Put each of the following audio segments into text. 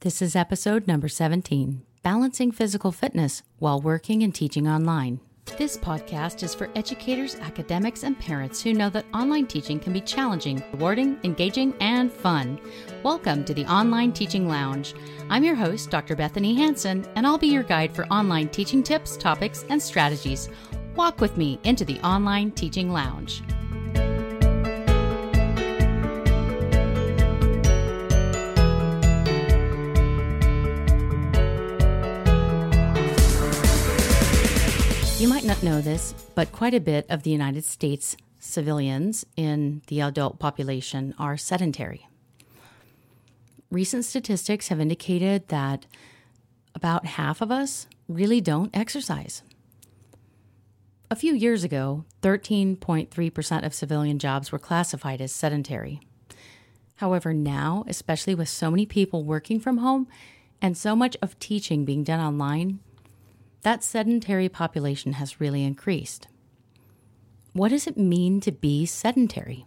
This is episode number 17 Balancing Physical Fitness While Working and Teaching Online. This podcast is for educators, academics, and parents who know that online teaching can be challenging, rewarding, engaging, and fun. Welcome to the Online Teaching Lounge. I'm your host, Dr. Bethanie Hansen, and I'll be your guide for online teaching tips, topics, and strategies. Walk with me into the Online Teaching Lounge. You might not know this, but quite a bit of the United States civilians in the adult population are sedentary. Recent statistics have indicated that about half of us really don't exercise. A few years ago, 13.3% of civilian jobs were classified as sedentary. However, now, especially with so many people working from home and so much of teaching being done online, that sedentary population has really increased. What does it mean to be sedentary?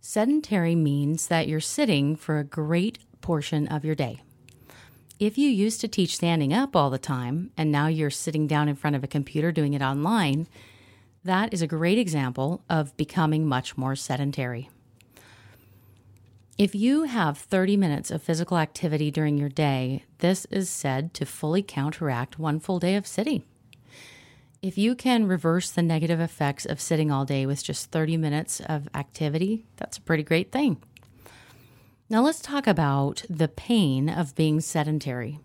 Sedentary means that you're sitting for a great portion of your day. If you used to teach standing up all the time and now you're sitting down in front of a computer doing it online, that is a great example of becoming much more sedentary. If you have 30 minutes of physical activity during your day, this is said to fully counteract one full day of sitting. If you can reverse the negative effects of sitting all day with just 30 minutes of activity, that's a pretty great thing. Now, let's talk about the pain of being sedentary.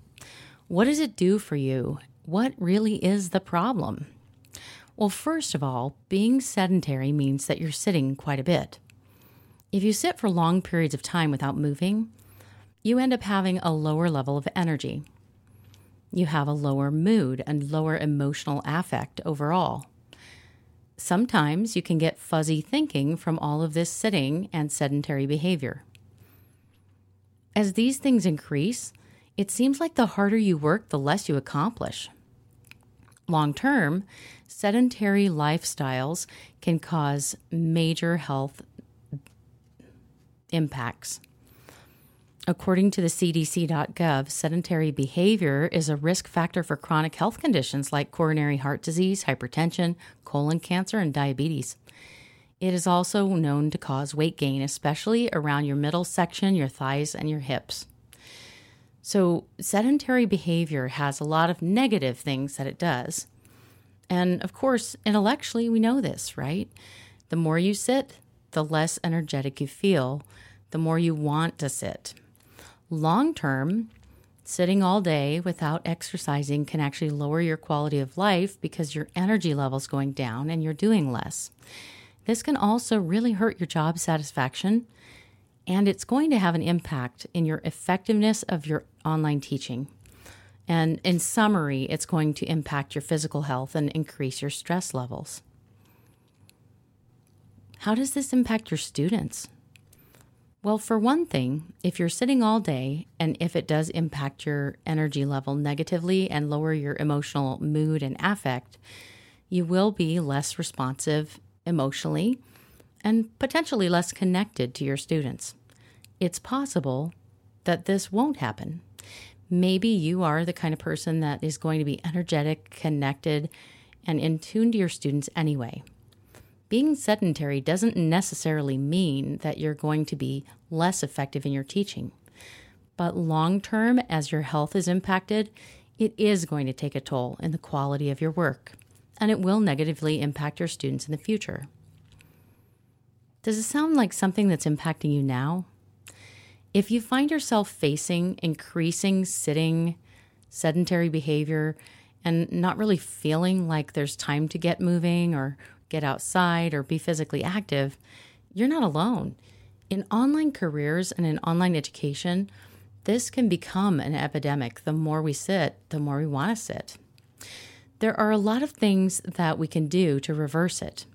What does it do for you? What really is the problem? Well, first of all, being sedentary means that you're sitting quite a bit. If you sit for long periods of time without moving, you end up having a lower level of energy. You have a lower mood and lower emotional affect overall. Sometimes you can get fuzzy thinking from all of this sitting and sedentary behavior. As these things increase, it seems like the harder you work, the less you accomplish. Long term, sedentary lifestyles can cause major health impacts. According to the CDC.gov, sedentary behavior is a risk factor for chronic health conditions like coronary heart disease, hypertension, colon cancer, and diabetes. It is also known to cause weight gain, especially around your middle section, your thighs, and your hips. So, sedentary behavior has a lot of negative things that it does. And of course, intellectually, we know this, right? The more you sit, the less energetic you feel, the more you want to sit. Long term, sitting all day without exercising can actually lower your quality of life because your energy level's going down and you're doing less. This can also really hurt your job satisfaction and it's going to have an impact in your effectiveness of your online teaching. And in summary, it's going to impact your physical health and increase your stress levels. How does this impact your students? Well, for one thing, if you're sitting all day and if it does impact your energy level negatively and lower your emotional mood and affect, you will be less responsive emotionally and potentially less connected to your students. It's possible that this won't happen. Maybe you are the kind of person that is going to be energetic, connected, and in tune to your students anyway being sedentary doesn't necessarily mean that you're going to be less effective in your teaching. But long term, as your health is impacted, it is going to take a toll in the quality of your work, and it will negatively impact your students in the future. Does it sound like something that's impacting you now? If you find yourself facing increasing sitting, sedentary behavior, and not really feeling like there's time to get moving or get outside, or be physically active, you're not alone. In online careers and in online education, this can become an epidemic. The more we sit, the more we want to sit. There are a lot of things that we can do to reverse it.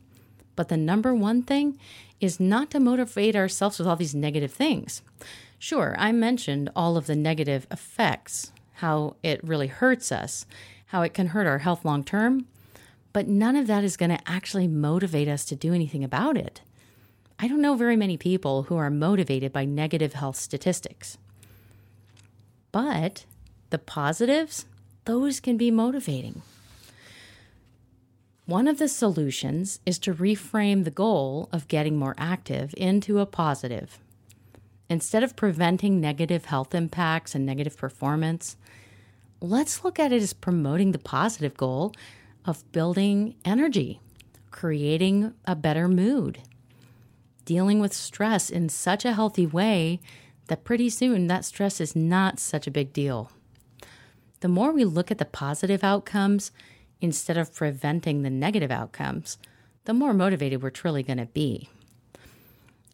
But the number one thing is not to motivate ourselves with all these negative things. Sure, I mentioned all of the negative effects, how it really hurts us, how it can hurt our health long term, but none of that is going to actually motivate us to do anything about it. I don't know very many people who are motivated by negative health statistics. But the positives, those can be motivating. One of the solutions is to reframe the goal of getting more active into a positive. Instead of preventing negative health impacts and negative performance, let's look at it as promoting the positive goal of building energy, creating a better mood, dealing with stress in such a healthy way that pretty soon that stress is not such a big deal. The more we look at the positive outcomes, instead of preventing the negative outcomes, the more motivated we're truly going to be.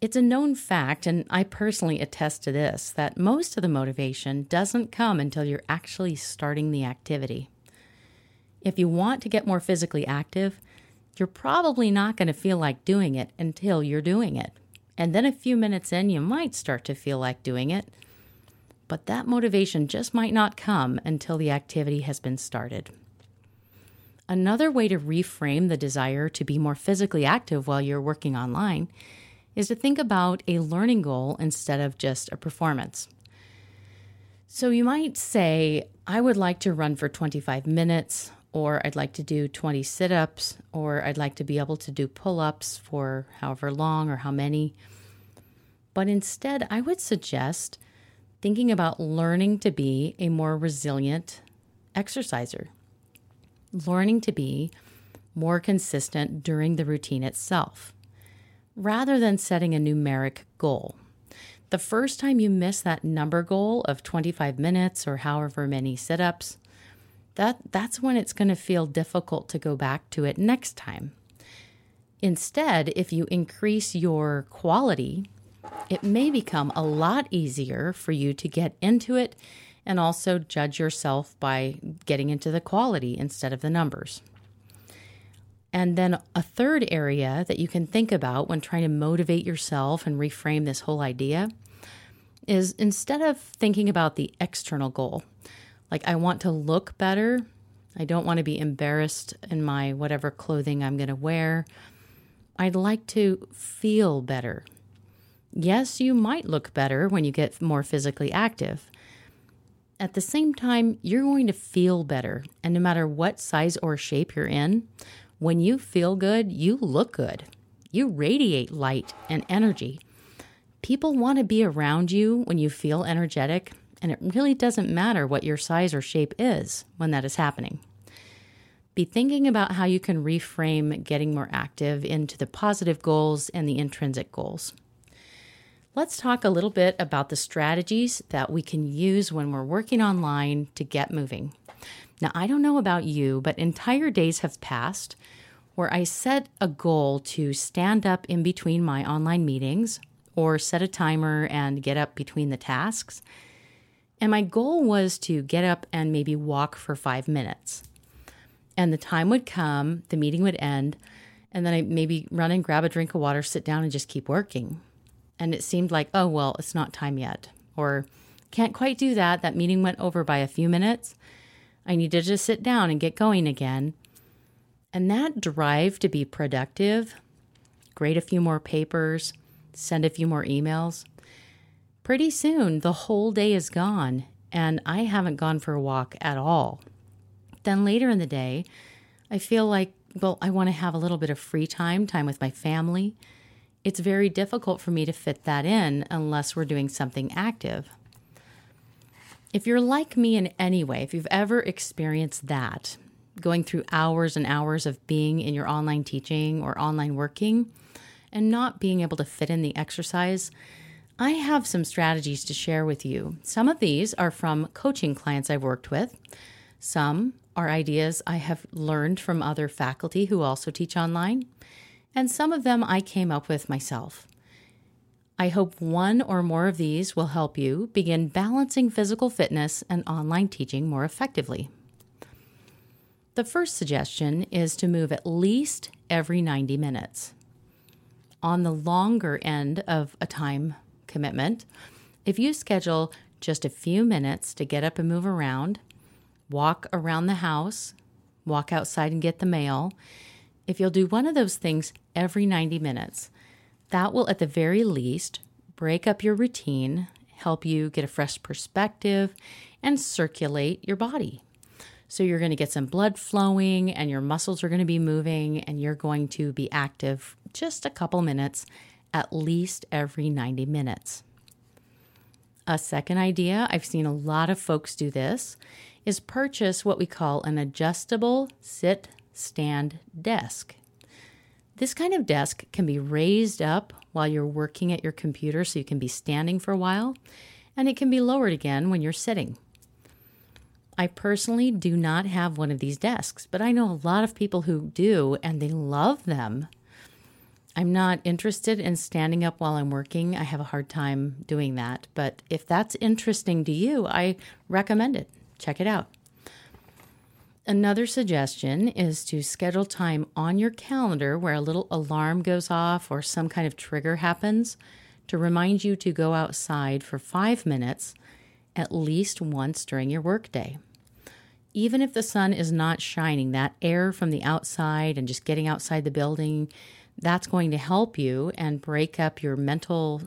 It's a known fact, and I personally attest to this, that most of the motivation doesn't come until you're actually starting the activity. If you want to get more physically active, you're probably not going to feel like doing it until you're doing it. And then a few minutes in, you might start to feel like doing it. But that motivation just might not come until the activity has been started. Another way to reframe the desire to be more physically active while you're working online is to think about a learning goal instead of just a performance. So you might say, I would like to run for 25 minutes, or I'd like to do 20 sit ups, or I'd like to be able to do pull ups for however long or how many. But instead, I would suggest thinking about learning to be a more resilient exerciser learning to be more consistent during the routine itself, rather than setting a numeric goal. The first time you miss that number goal of 25 minutes or however many sit ups, that, that's when it's going to feel difficult to go back to it next time. Instead, if you increase your quality, it may become a lot easier for you to get into it and also judge yourself by getting into the quality instead of the numbers. And then a third area that you can think about when trying to motivate yourself and reframe this whole idea is instead of thinking about the external goal, like I want to look better, I don't want to be embarrassed in my whatever clothing I'm going to wear. I'd like to feel better. Yes, you might look better when you get more physically active, at the same time, you're going to feel better. And no matter what size or shape you're in, when you feel good, you look good. You radiate light and energy. People want to be around you when you feel energetic, and it really doesn't matter what your size or shape is when that is happening. Be thinking about how you can reframe getting more active into the positive goals and the intrinsic goals. Let's talk a little bit about the strategies that we can use when we're working online to get moving. Now, I don't know about you, but entire days have passed where I set a goal to stand up in between my online meetings or set a timer and get up between the tasks. And my goal was to get up and maybe walk for five minutes. And the time would come, the meeting would end, and then I maybe run and grab a drink of water, sit down, and just keep working and it seemed like, oh, well, it's not time yet. Or can't quite do that. That meeting went over by a few minutes. I need to just sit down and get going again. And that drive to be productive, grade a few more papers, send a few more emails, pretty soon the whole day is gone and I haven't gone for a walk at all. Then later in the day, I feel like, well, I want to have a little bit of free time, time with my family, it's very difficult for me to fit that in unless we're doing something active. If you're like me in any way, if you've ever experienced that, going through hours and hours of being in your online teaching or online working and not being able to fit in the exercise, I have some strategies to share with you. Some of these are from coaching clients I've worked with. Some are ideas I have learned from other faculty who also teach online and some of them I came up with myself. I hope one or more of these will help you begin balancing physical fitness and online teaching more effectively. The first suggestion is to move at least every 90 minutes. On the longer end of a time commitment, if you schedule just a few minutes to get up and move around, walk around the house, walk outside and get the mail, if you'll do one of those things every 90 minutes, that will at the very least break up your routine, help you get a fresh perspective, and circulate your body. So you're going to get some blood flowing and your muscles are going to be moving and you're going to be active just a couple minutes at least every 90 minutes. A second idea, I've seen a lot of folks do this, is purchase what we call an adjustable sit stand desk. This kind of desk can be raised up while you're working at your computer so you can be standing for a while, and it can be lowered again when you're sitting. I personally do not have one of these desks, but I know a lot of people who do and they love them. I'm not interested in standing up while I'm working. I have a hard time doing that. But if that's interesting to you, I recommend it. Check it out. Another suggestion is to schedule time on your calendar where a little alarm goes off or some kind of trigger happens to remind you to go outside for five minutes at least once during your workday. Even if the sun is not shining, that air from the outside and just getting outside the building, that's going to help you and break up your mental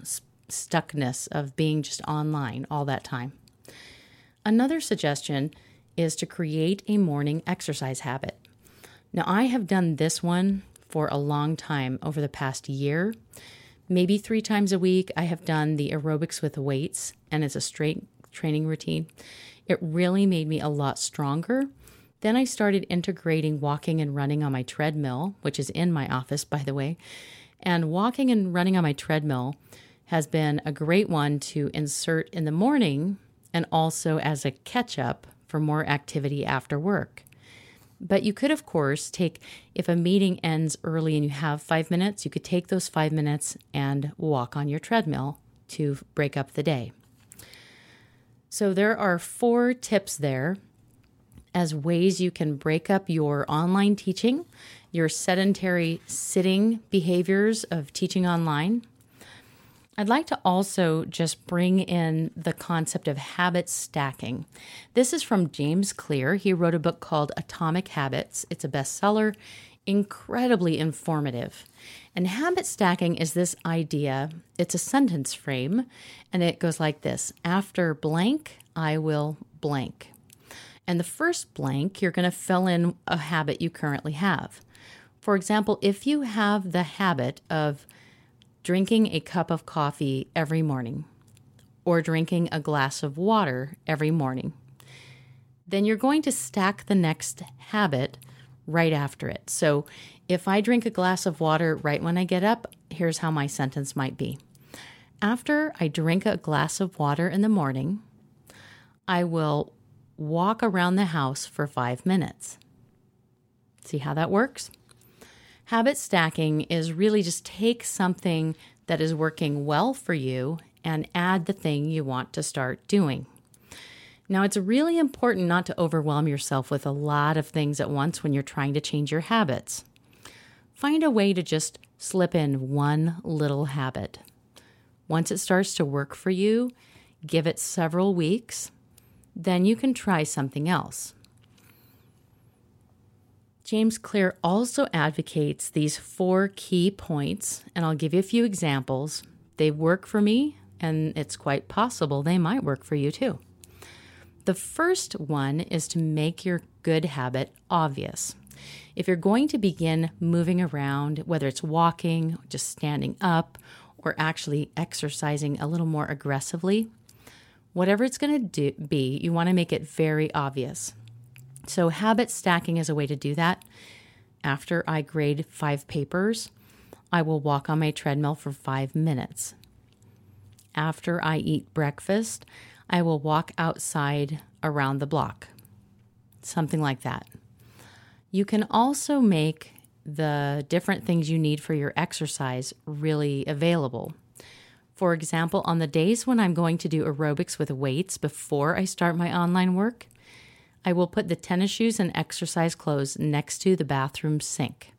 stuckness of being just online all that time. Another suggestion is to create a morning exercise habit. Now, I have done this one for a long time over the past year. Maybe three times a week, I have done the aerobics with weights, and it's a straight training routine. It really made me a lot stronger. Then I started integrating walking and running on my treadmill, which is in my office, by the way. And walking and running on my treadmill has been a great one to insert in the morning and also as a catch up for more activity after work. But you could, of course, take, if a meeting ends early and you have five minutes, you could take those five minutes and walk on your treadmill to break up the day. So there are four tips there as ways you can break up your online teaching, your sedentary sitting behaviors of teaching online, I'd like to also just bring in the concept of habit stacking. This is from James Clear. He wrote a book called Atomic Habits. It's a bestseller, incredibly informative. And habit stacking is this idea it's a sentence frame, and it goes like this After blank, I will blank. And the first blank, you're going to fill in a habit you currently have. For example, if you have the habit of drinking a cup of coffee every morning or drinking a glass of water every morning, then you're going to stack the next habit right after it. So if I drink a glass of water right when I get up, here's how my sentence might be. After I drink a glass of water in the morning, I will walk around the house for five minutes. See how that works? Habit stacking is really just take something that is working well for you and add the thing you want to start doing. Now, it's really important not to overwhelm yourself with a lot of things at once when you're trying to change your habits. Find a way to just slip in one little habit. Once it starts to work for you, give it several weeks, then you can try something else. James Clear also advocates these four key points, and I'll give you a few examples. They work for me, and it's quite possible they might work for you too. The first one is to make your good habit obvious. If you're going to begin moving around, whether it's walking, just standing up, or actually exercising a little more aggressively, whatever it's going to be, you want to make it very obvious. So, habit stacking is a way to do that. After I grade five papers, I will walk on my treadmill for five minutes. After I eat breakfast, I will walk outside around the block. Something like that. You can also make the different things you need for your exercise really available. For example, on the days when I'm going to do aerobics with weights before I start my online work, I will put the tennis shoes and exercise clothes next to the bathroom sink.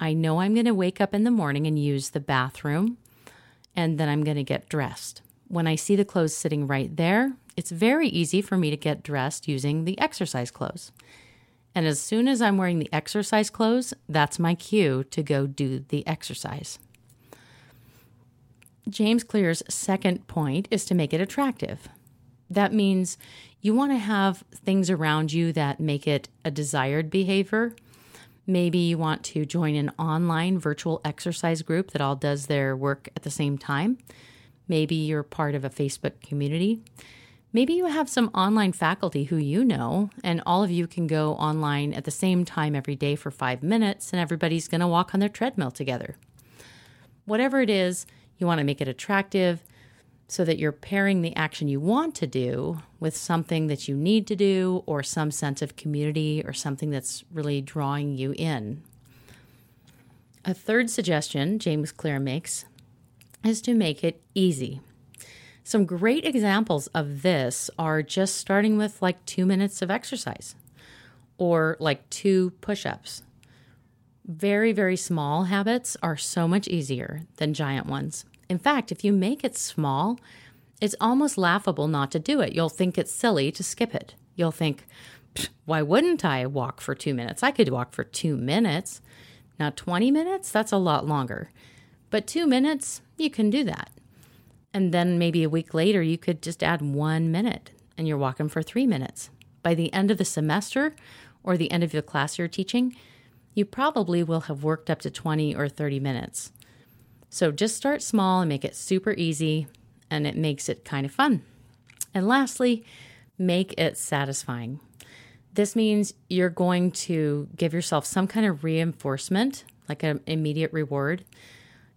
I know I'm going to wake up in the morning and use the bathroom, and then I'm going to get dressed. When I see the clothes sitting right there, it's very easy for me to get dressed using the exercise clothes. And as soon as I'm wearing the exercise clothes, that's my cue to go do the exercise. James Clear's second point is to make it attractive. That means you want to have things around you that make it a desired behavior. Maybe you want to join an online virtual exercise group that all does their work at the same time. Maybe you're part of a Facebook community. Maybe you have some online faculty who you know, and all of you can go online at the same time every day for five minutes, and everybody's going to walk on their treadmill together. Whatever it is, you want to make it attractive so that you're pairing the action you want to do with something that you need to do or some sense of community or something that's really drawing you in. A third suggestion James Clear makes is to make it easy. Some great examples of this are just starting with like two minutes of exercise or like two push ups. Very, very small habits are so much easier than giant ones. In fact, if you make it small, it's almost laughable not to do it. You'll think it's silly to skip it. You'll think, why wouldn't I walk for two minutes? I could walk for two minutes. Now, 20 minutes, that's a lot longer. But two minutes, you can do that. And then maybe a week later, you could just add one minute and you're walking for three minutes. By the end of the semester or the end of the class you're teaching, you probably will have worked up to 20 or 30 minutes. So just start small and make it super easy, and it makes it kind of fun. And lastly, make it satisfying. This means you're going to give yourself some kind of reinforcement, like an immediate reward.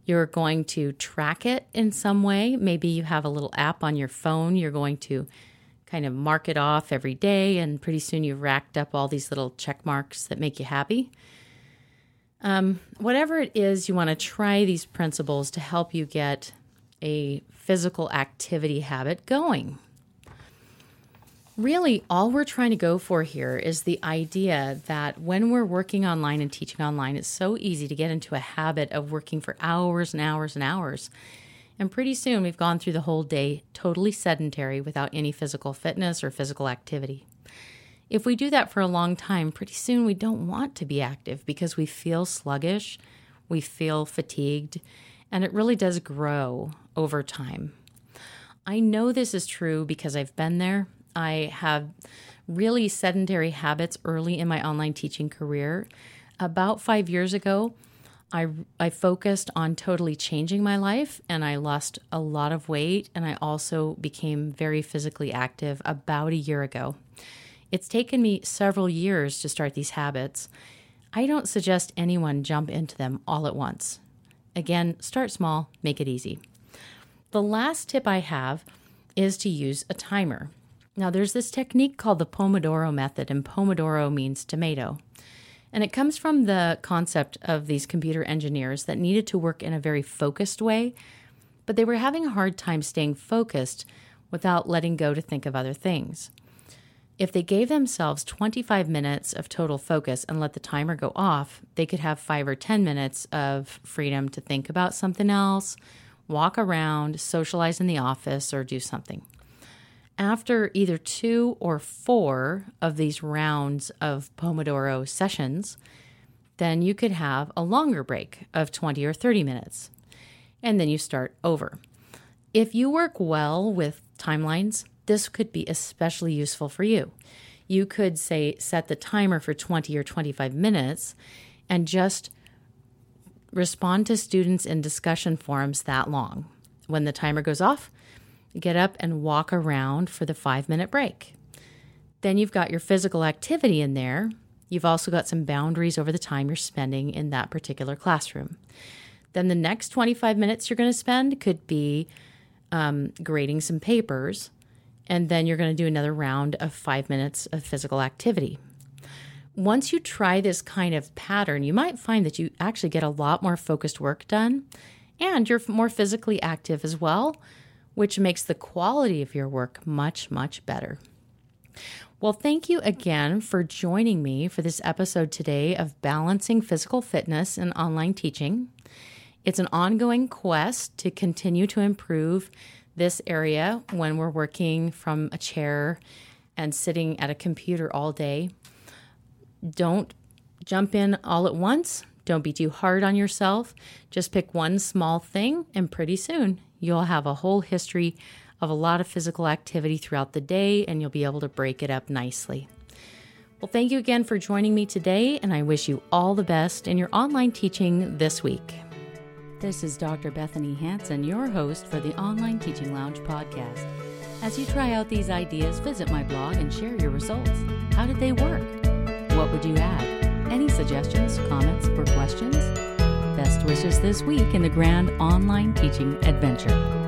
You're going to track it in some way. Maybe you have a little app on your phone. You're going to kind of mark it off every day, and pretty soon you've racked up all these little check marks that make you happy. Um, whatever it is, you want to try these principles to help you get a physical activity habit going. Really, all we're trying to go for here is the idea that when we're working online and teaching online, it's so easy to get into a habit of working for hours and hours and hours. And pretty soon, we've gone through the whole day totally sedentary without any physical fitness or physical activity. If we do that for a long time, pretty soon we don't want to be active because we feel sluggish, we feel fatigued, and it really does grow over time. I know this is true because I've been there I have really sedentary habits early in my online teaching career. About five years ago, I, I focused on totally changing my life and I lost a lot of weight and I also became very physically active about a year ago. It's taken me several years to start these habits. I don't suggest anyone jump into them all at once. Again, start small, make it easy. The last tip I have is to use a timer. Now, there's this technique called the Pomodoro method, and Pomodoro means tomato. And it comes from the concept of these computer engineers that needed to work in a very focused way, but they were having a hard time staying focused without letting go to think of other things. If they gave themselves 25 minutes of total focus and let the timer go off, they could have five or 10 minutes of freedom to think about something else, walk around, socialize in the office, or do something after either two or four of these rounds of Pomodoro sessions, then you could have a longer break of 20 or 30 minutes. And then you start over. If you work well with timelines, this could be especially useful for you. You could say set the timer for 20 or 25 minutes and just respond to students in discussion forums that long. When the timer goes off, get up and walk around for the five minute break. Then you've got your physical activity in there. You've also got some boundaries over the time you're spending in that particular classroom. Then the next 25 minutes you're going to spend could be um, grading some papers. And then you're going to do another round of five minutes of physical activity. Once you try this kind of pattern, you might find that you actually get a lot more focused work done and you're more physically active as well which makes the quality of your work much, much better. Well, thank you again for joining me for this episode today of Balancing Physical Fitness and Online Teaching. It's an ongoing quest to continue to improve this area when we're working from a chair and sitting at a computer all day. Don't jump in all at once. Don't be too hard on yourself. Just pick one small thing, and pretty soon you'll have a whole history of a lot of physical activity throughout the day, and you'll be able to break it up nicely. Well, thank you again for joining me today, and I wish you all the best in your online teaching this week. This is Dr. Bethanie Hansen, your host for the Online Teaching Lounge podcast. As you try out these ideas, visit my blog and share your results. How did they work? What would you add? Any suggestions, comments, or questions? Best wishes this week in the grand online teaching adventure.